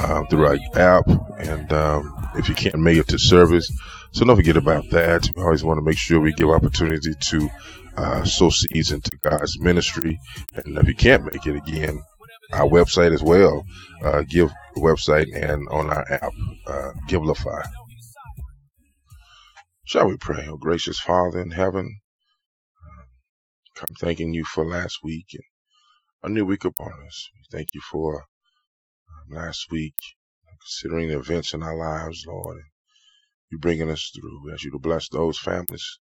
um, through our app. And um, if you can't make it to service, so don't forget about that. We always want to make sure we give opportunity to uh, sow seeds into God's ministry. And if you can't make it again, our website as well, uh, give website and on our app, uh, Givelify. Shall we pray? Oh, gracious Father in heaven, come thanking you for last week and a new week upon us. Thank you for last week, considering the events in our lives, Lord, and you bringing us through. We ask you to bless those families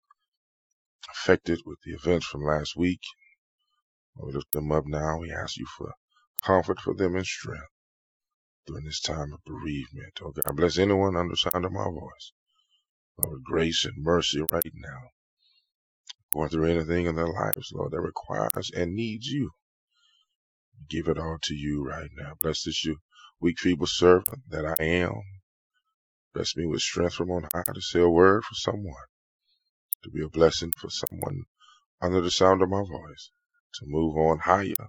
affected with the events from last week. We lift them up now. We ask you for comfort for them and strength during this time of bereavement. Oh God, bless anyone under the sound of my voice. Lord, grace and mercy right now. Going through anything in their lives, Lord, that requires and needs you. Give it all to you right now. Bless this you weak, feeble servant that I am. Bless me with strength from on high to say a word for someone, to be a blessing for someone under the sound of my voice, to move on higher,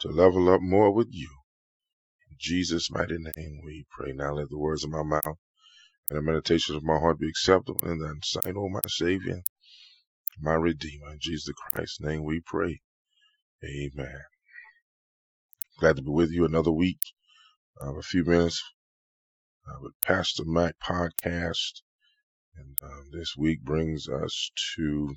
to level up more with you. In Jesus' mighty name we pray. Now let the words of my mouth and the meditations of my heart be acceptable in thy sight, O my Savior, my Redeemer. In Jesus Christ's name we pray. Amen. Glad to be with you another week. Uh, a few minutes uh, with Pastor Mac podcast. And um, this week brings us to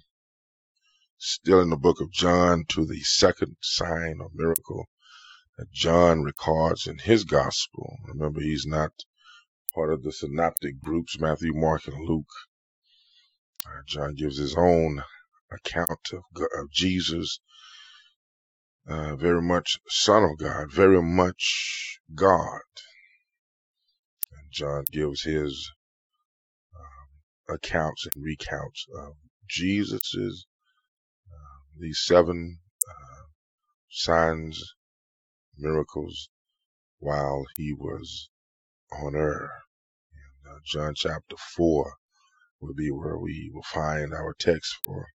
still in the book of John to the second sign or miracle that John records in his gospel. Remember, he's not part of the synoptic groups, Matthew, Mark, and Luke. Uh, John gives his own account of, of Jesus, uh, very much Son of God, very much God. And John gives his um, accounts and recounts of Jesus's uh, these seven uh, signs, miracles while he was on earth. And uh, John chapter four will be where we will find our text for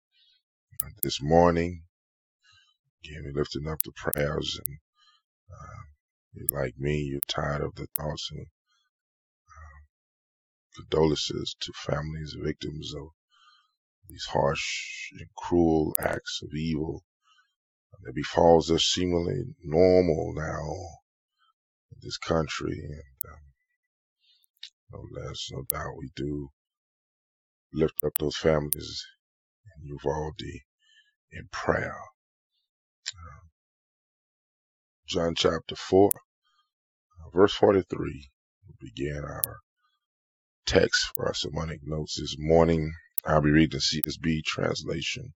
uh, this morning. Again, we're lifting up the prayers and uh, like me, you're tired of the thoughts and condolences to families, victims of these harsh and cruel acts of evil that befalls us seemingly normal now in this country. And um, no less, no doubt, we do lift up those families in Uvalde in prayer. John chapter 4, uh, verse 43, we begin our text for our sermonic notes this morning. I'll be reading the CSB translation.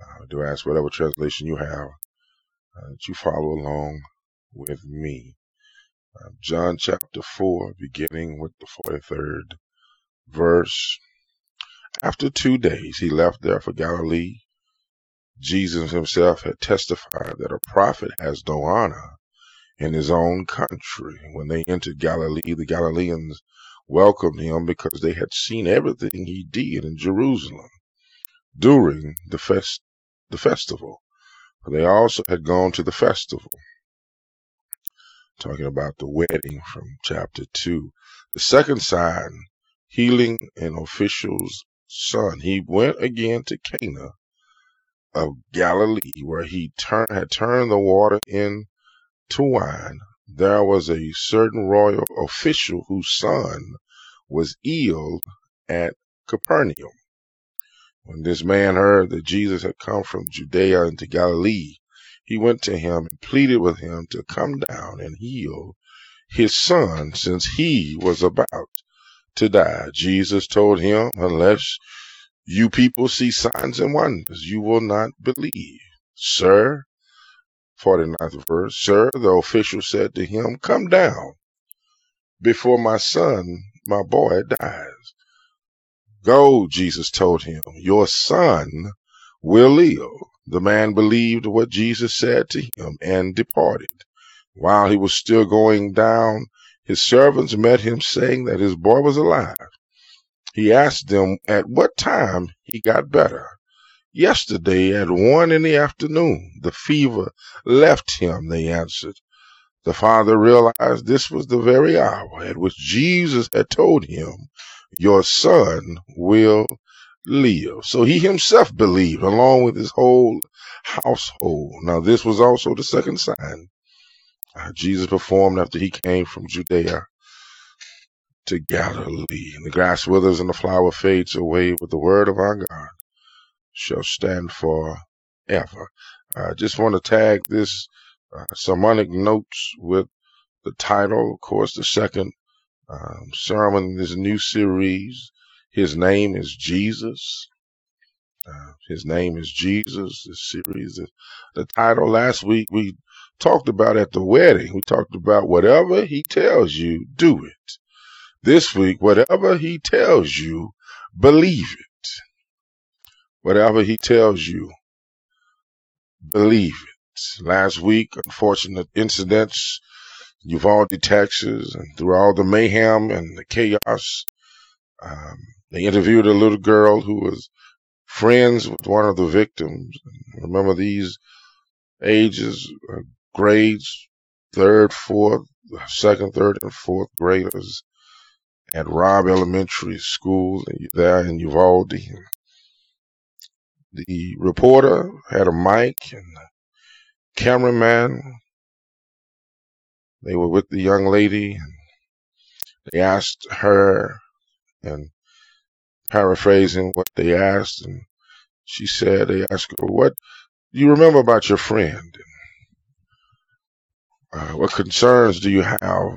Uh, do ask whatever translation you have uh, that you follow along with me. Uh, John chapter 4, beginning with the 43rd verse. After two days, he left there for Galilee. Jesus himself had testified that a prophet has no honor in his own country. When they entered Galilee, the Galileans welcomed him because they had seen everything he did in Jerusalem during the fest the festival. They also had gone to the festival. Talking about the wedding from chapter two. The second sign, healing an official's son. He went again to Cana of Galilee, where he turn, had turned the water into wine. there was a certain royal official whose son was ill at Capernaum. When this man heard that Jesus had come from Judea into Galilee, he went to him and pleaded with him to come down and heal his son since he was about to die. Jesus told him, unless you people see signs and wonders, you will not believe. Sir, 49th verse, Sir, the official said to him, Come down before my son, my boy, dies. Go, Jesus told him, Your son will live. The man believed what Jesus said to him and departed. While he was still going down, his servants met him saying that his boy was alive. He asked them at what time he got better. Yesterday at one in the afternoon, the fever left him, they answered. The father realized this was the very hour at which Jesus had told him, Your son will live. So he himself believed along with his whole household. Now, this was also the second sign uh, Jesus performed after he came from Judea to Galilee. And the grass withers and the flower fades away, but the word of our God shall stand forever. I just want to tag this uh, sermonic notes with the title, of course, the second um, sermon in this new series. His name is Jesus. Uh, his name is Jesus. This series, the title last week we talked about at the wedding. We talked about whatever he tells you, do it. This week, whatever he tells you, believe it. Whatever he tells you, believe it. Last week, unfortunate incidents, Uvalde, Texas, and through all the mayhem and the chaos, um, they interviewed a little girl who was friends with one of the victims. Remember these ages, uh, grades, third, fourth, second, third, and fourth graders at Robb Elementary School there in Uvalde. The reporter had a mic and the cameraman. They were with the young lady and they asked her and paraphrasing what they asked and she said they asked her what do you remember about your friend uh, what concerns do you have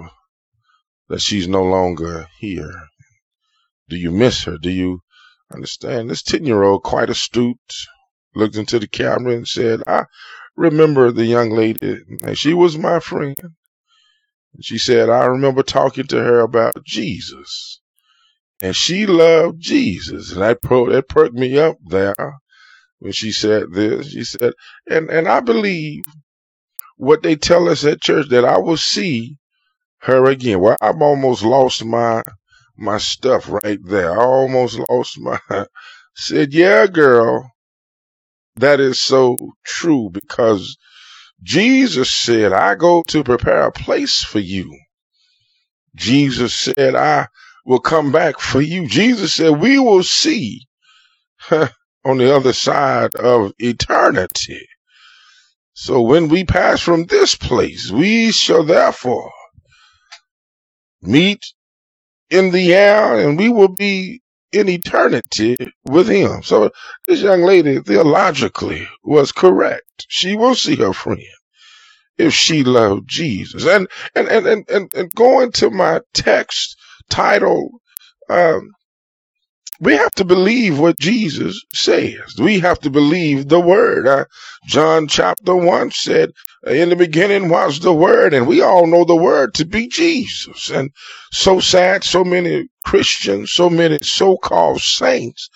that she's no longer here. Do you miss her? Do you understand? This 10 year old quite astute looked into the camera and said i remember the young lady. And she was my friend. She said i remember talking to her about jesus. And she loved Jesus. And that, pro- that perked me up there when she said this. She said, and, and I believe what they tell us at church that I will see her again. Well, I've almost lost my, my stuff right there. I almost lost my, said, yeah, girl, that is so true because Jesus said, I go to prepare a place for you. Jesus said, I will come back for you. Jesus said, we will see on the other side of eternity. So when we pass from this place, we shall therefore meet in the air and we will be in eternity with him. So this young lady theologically was correct. She will see her friend if she loved Jesus. And and and and, and, and going to my text title, um, we have to believe what Jesus says. We have to believe the word. Uh, John chapter 1 said, In the beginning was the word, and we all know the word to be Jesus. And so sad, so many Christians, so many so called saints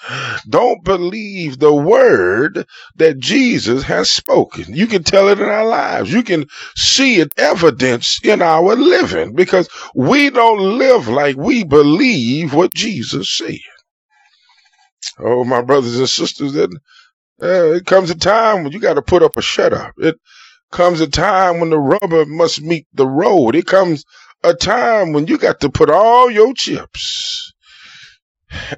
don't believe the word that Jesus has spoken. You can tell it in our lives. You can see it evidence in our living because we don't live like we believe what Jesus said. Oh, my brothers and sisters, uh, it comes a time when you got to put up a shut up. It comes a time when the rubber must meet the road. It comes a time when you got to put all your chips,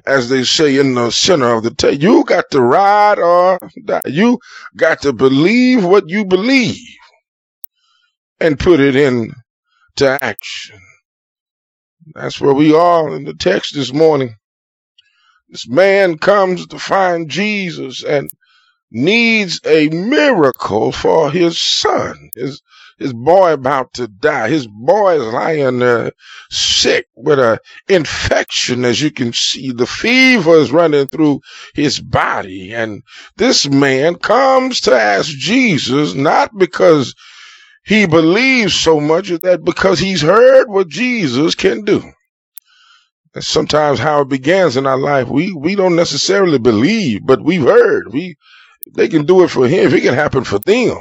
as they say, in the center of the table. You got to ride or die. You got to believe what you believe and put it into action. That's where we are in the text this morning. This man comes to find Jesus and needs a miracle for his son. His his boy about to die. His boy is lying there sick with a infection, as you can see. The fever is running through his body. And this man comes to ask Jesus, not because he believes so much, that because he's heard what Jesus can do. Sometimes how it begins in our life. We we don't necessarily believe, but we've heard. We they can do it for him. It can happen for them,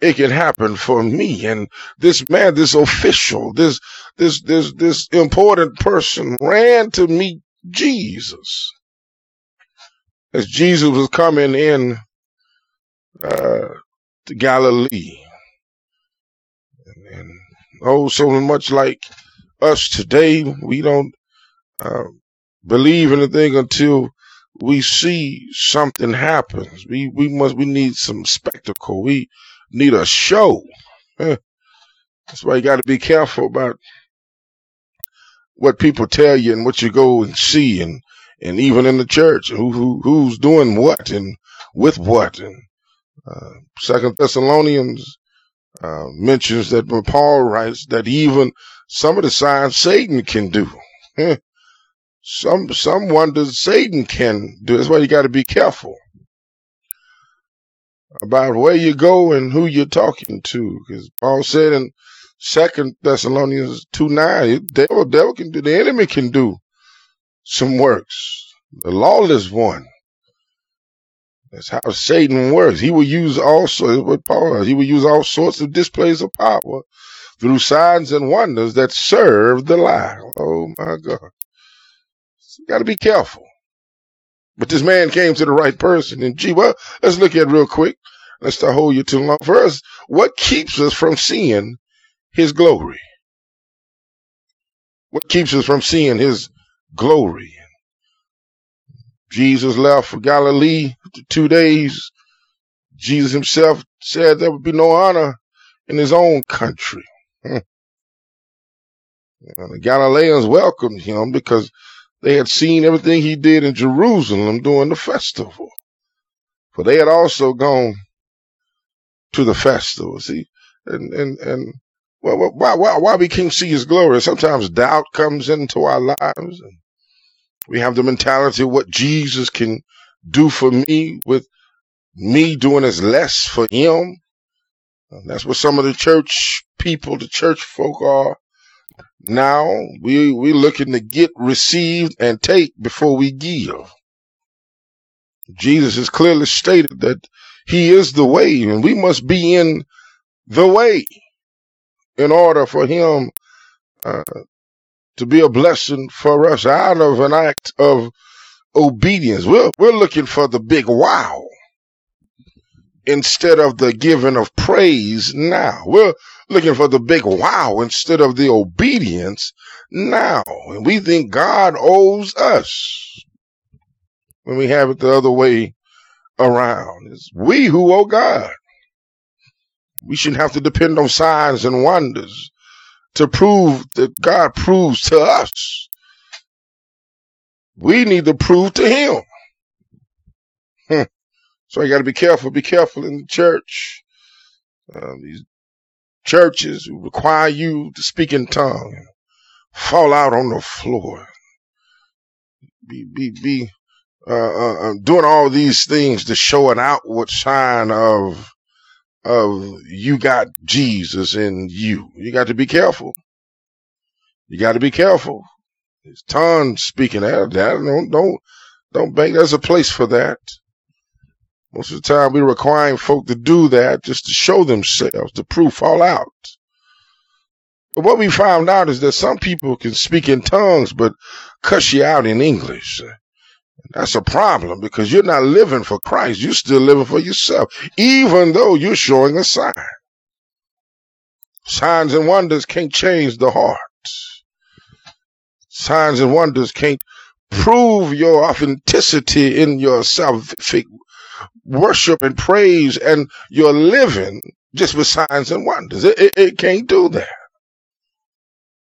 it can happen for me. And this man, this official, this this this this important person ran to meet Jesus as Jesus was coming in uh, to Galilee. And, and oh, so much like us today, we don't uh, believe anything until we see something happens. We we must we need some spectacle. We need a show. That's why you got to be careful about what people tell you and what you go and see, and and even in the church, who, who who's doing what and with what. And uh, Second Thessalonians uh, mentions that when Paul writes that even some of the signs Satan can do. Some some wonders Satan can do. That's why you got to be careful about where you go and who you're talking to. Because Paul said in Second Thessalonians two nine, devil devil can do the enemy can do some works. The lawless one. That's how Satan works. He will use also what Paul he will use all sorts of displays of power through signs and wonders that serve the lie. Oh my God. Got to be careful. But this man came to the right person. And gee, well, let's look at it real quick. Let's not hold you too long. First, what keeps us from seeing his glory? What keeps us from seeing his glory? Jesus left for Galilee after two days. Jesus himself said there would be no honor in his own country. Hmm. And the Galileans welcomed him because they had seen everything he did in Jerusalem during the festival. For they had also gone to the festival. See, and and and well, why why why we can't see his glory? Sometimes doubt comes into our lives, and we have the mentality of what Jesus can do for me with me doing as less for him. And that's what some of the church people, the church folk are now. We we looking to get, receive, and take before we give. Jesus has clearly stated that he is the way, and we must be in the way in order for him uh, to be a blessing for us out of an act of obedience. We're, we're looking for the big wow instead of the giving of praise now. We're looking for the big wow instead of the obedience now. And we think God owes us when we have it the other way around. It's we who owe God. We shouldn't have to depend on signs and wonders to prove that God proves to us. We need to prove to Him. Hmm. So you got to be careful. Be careful in the church. Uh, these churches who require you to speak in tongue and fall out on the floor. Be be be uh, uh, uh, doing all these things to show an outward sign of of you got Jesus in you. You got to be careful. You got to be careful. It's tongue speaking out. Of that don't don't don't bank. There's a place for that. Most of the time, we're requiring folk to do that just to show themselves, to prove all out. But what we found out is that some people can speak in tongues, but cuss you out in English. That's a problem because you're not living for Christ. You're still living for yourself, even though you're showing a sign. Signs and wonders can't change the heart. Signs and wonders can't prove your authenticity in your salvific worship and praise and your living just with signs and wonders. It, it, it can't do that.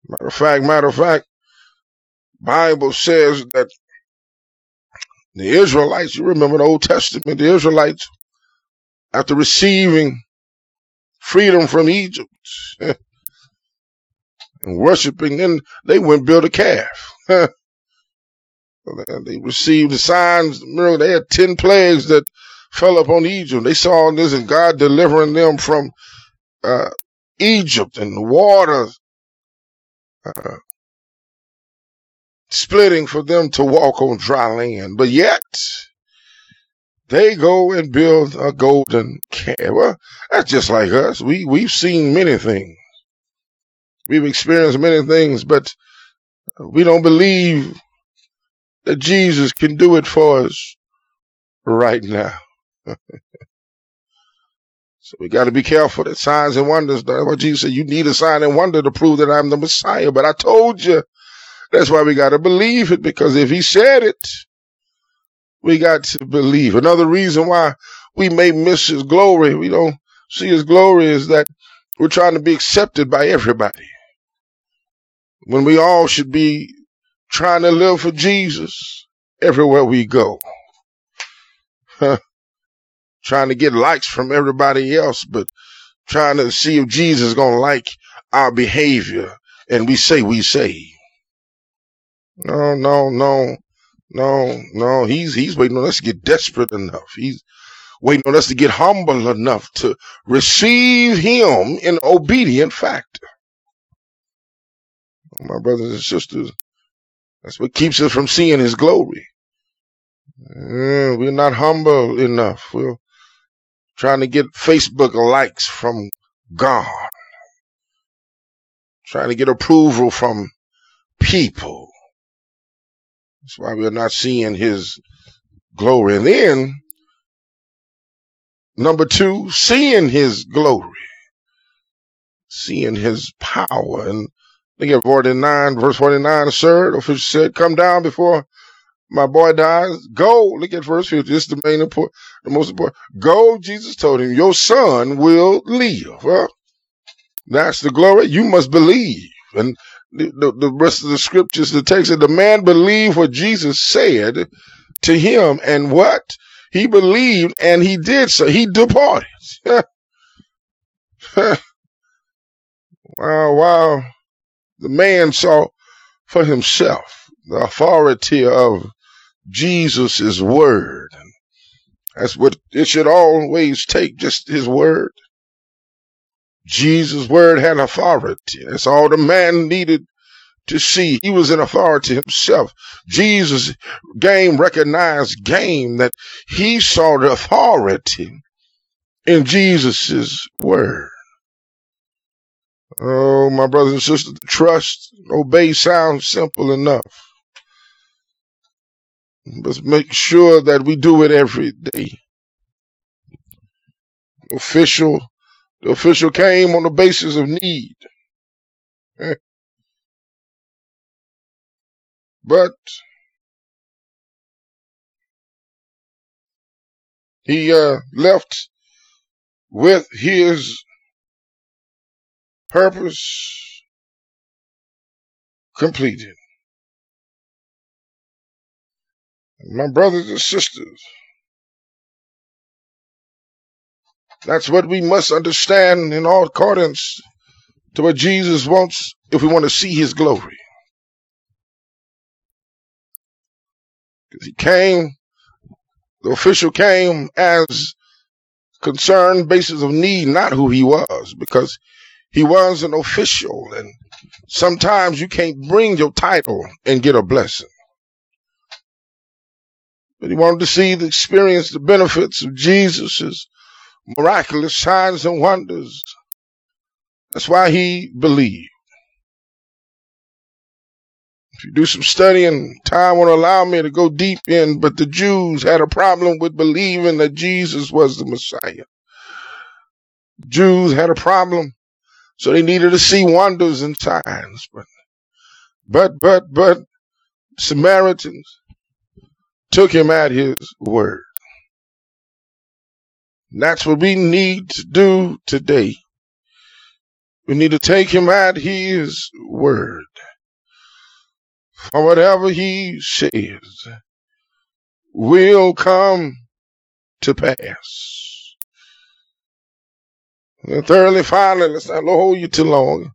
Matter of fact, matter of fact, Bible says that the Israelites, you remember the Old Testament, the Israelites, after receiving freedom from Egypt and worshiping, then they went and built a calf. they received the signs, the miracle. They had 10 plagues that fell upon Egypt. They saw this and God delivering them from uh, Egypt and the waters uh, splitting for them to walk on dry land. But yet, they go and build a golden calf. Well, that's just like us. We, we've seen many things. We've experienced many things, but we don't believe that Jesus can do it for us right now. So we got to be careful that signs and wonders. That's what Jesus said. You need a sign and wonder to prove that I'm the Messiah. But I told you that's why we got to believe it because if he said it, we got to believe. Another reason why we may miss his glory, we don't see his glory is that we're trying to be accepted by everybody. When we all should be trying to live for Jesus everywhere we go. trying to get likes from everybody else, but trying to see if Jesus is going to like our behavior. And we say, we say. No, no, no, no, no. He's, he's waiting on us to get desperate enough. He's waiting on us to get humble enough to receive him in obedient factor. My brothers and sisters, that's what keeps us from seeing his glory. Uh, we're not humble enough. We're trying to get Facebook likes from God, trying to get approval from people. That's why we're not seeing his glory. And then, number two, seeing his glory, seeing his power. And look at 49, verse 49, sir, the official said, come down before my boy dies. Go, look at verse 50. This is the main important, the most important. Go, Jesus told him, your son will live. Well, that's the glory. You must believe. And the, the, the rest of the scriptures, the text said, the man believed what Jesus said to him and what? He believed and he did so. He departed. wow, wow. The man saw for himself the authority of Jesus' word. That's what it should always take, just his word. Jesus' word had authority. That's all the man needed to see. He was in authority himself. Jesus game recognized game that he saw the authority in Jesus' word. Oh, my brothers and sisters, trust, obey sounds simple enough. Let's make sure that we do it every day. Official, the official came on the basis of need. But he uh, left with his purpose completed. My brothers and sisters, that's what we must understand in all accordance to what Jesus wants if we want to see his glory. Because he came, the official came as concerned basis of need, not who he was, because he was an official and sometimes you can't bring your title and get a blessing. But he wanted to see the experience, the benefits of Jesus' miraculous signs and wonders. That's why he believed. If you do some studying, time won't allow me to go deep in, but the Jews had a problem with believing that Jesus was the Messiah. Jews had a problem, so they needed to see wonders and signs. But, but, but, but, Samaritans, took him at his word. And that's what we need to do today. We need to take him at his word. For whatever he says will come to pass. And thirdly, finally, let's not hold you too long.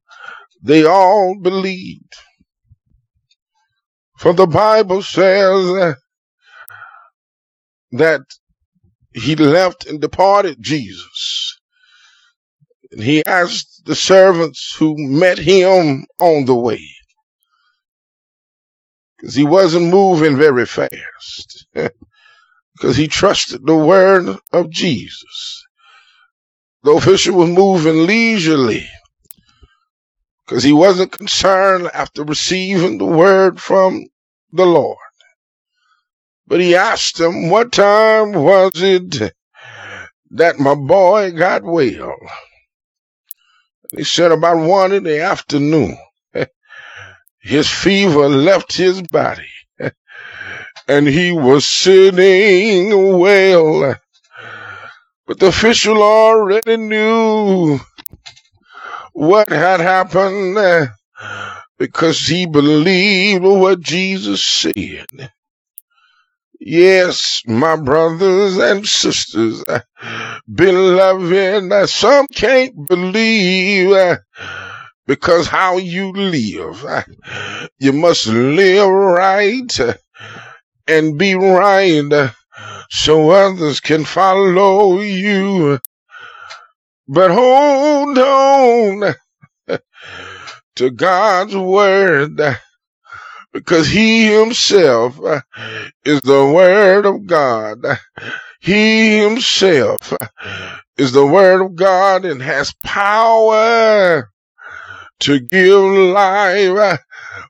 They all believed. For the Bible says that he left and departed Jesus. And he asked the servants who met him on the way, because he wasn't moving very fast, because he trusted the word of Jesus. The official was moving leisurely, because he wasn't concerned after receiving the word from the Lord. But he asked him, What time was it that my boy got well? He said, About one in the afternoon. His fever left his body, and he was sitting well. But the official already knew what had happened because he believed what Jesus said. Yes, my brothers and sisters, beloved, some can't believe because how you live. You must live right and be right so others can follow you. But hold on to God's word because he himself uh, is the word of God. He himself uh, is the word of God and has power to give life, uh,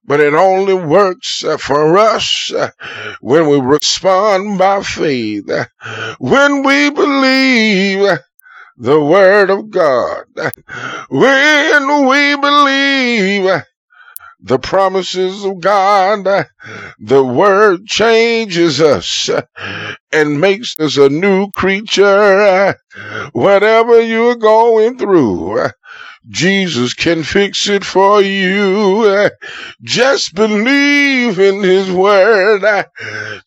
but it only works for us when we respond by faith, when we believe the word of God, when we believe the promises of God, the word changes us and makes us a new creature. Whatever you're going through, Jesus can fix it for you. Uh, Just believe in His word. Uh,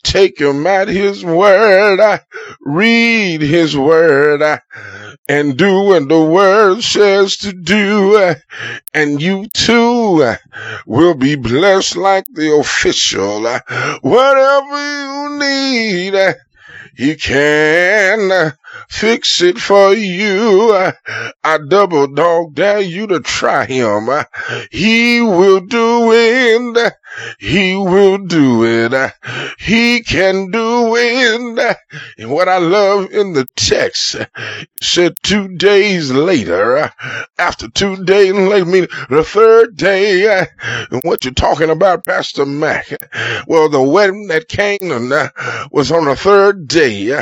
Take Him at His word. Uh, Read His word. And do what the word says to do. And you too will be blessed like the official. Whatever you need. he can fix it for you. I double dog dare you to try him. He will do it. He will do it. He can do it. And what I love in the text said two days later, after two days later, meaning the third day, and what you're talking about, Pastor Mac? Well, the wedding at Canaan uh, was on the third day.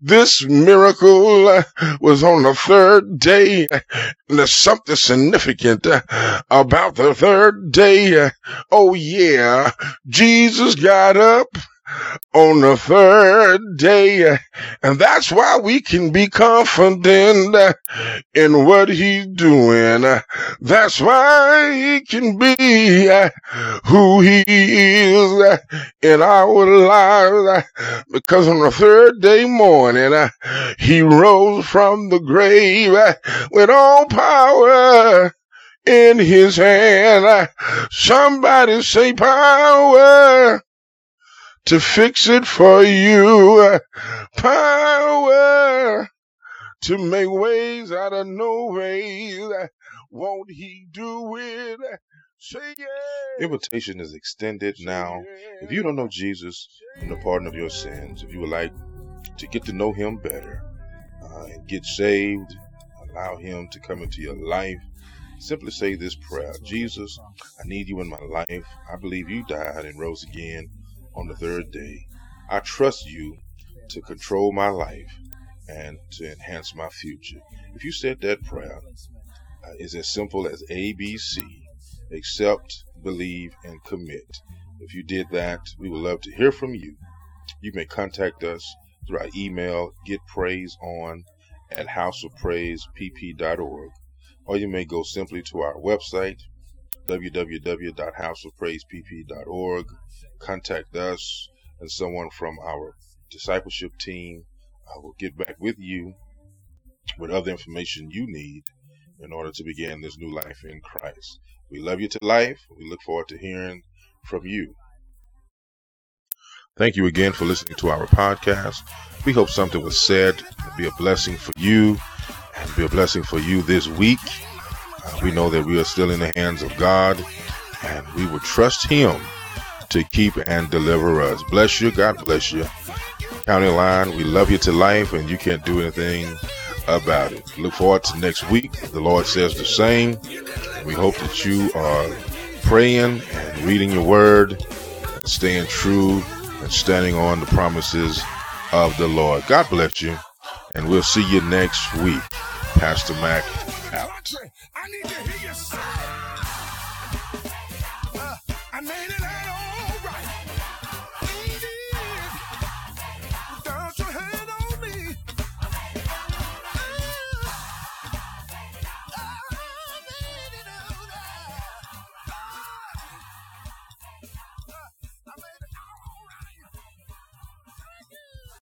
This miracle uh, was on the third day. And there's something significant uh, about the third day. Uh, Oh, yeah. Jesus got up on the third day. And that's why we can be confident in what he's doing. That's why he can be who he is in our lives. Because on the third day morning, he rose from the grave with all power in his hand. Somebody say power to fix it for you. Power to make ways out of no ways. Won't he do it? Say yes. Invitation is extended now. If you don't know Jesus and the pardon of your sins, if you would like to get to know him better uh, and get saved, allow him to come into your life, simply say this prayer Jesus, I need you in my life. I believe you died and rose again on the third day. I trust you to control my life and to enhance my future. If you said that prayer, uh, it's as simple as ABC accept, believe, and commit. If you did that, we would love to hear from you. You may contact us through our email, getpraiseon at houseofpraisepp.org, or you may go simply to our website, www.houseofpraisepp.org. Contact us, and someone from our discipleship team will get back with you with other information you need in order to begin this new life in Christ. We love you to life. We look forward to hearing from you. Thank you again for listening to our podcast. We hope something was said be a blessing for you and be a blessing for you this week. Uh, we know that we are still in the hands of God and we will trust Him to keep and deliver us. Bless you. God bless you. County Line, we love you to life and you can't do anything about it. Look forward to next week. The Lord says the same. We hope that you are praying and reading your word and staying true and standing on the promises of the Lord. God bless you. And we'll see you next week. Pastor Mac out.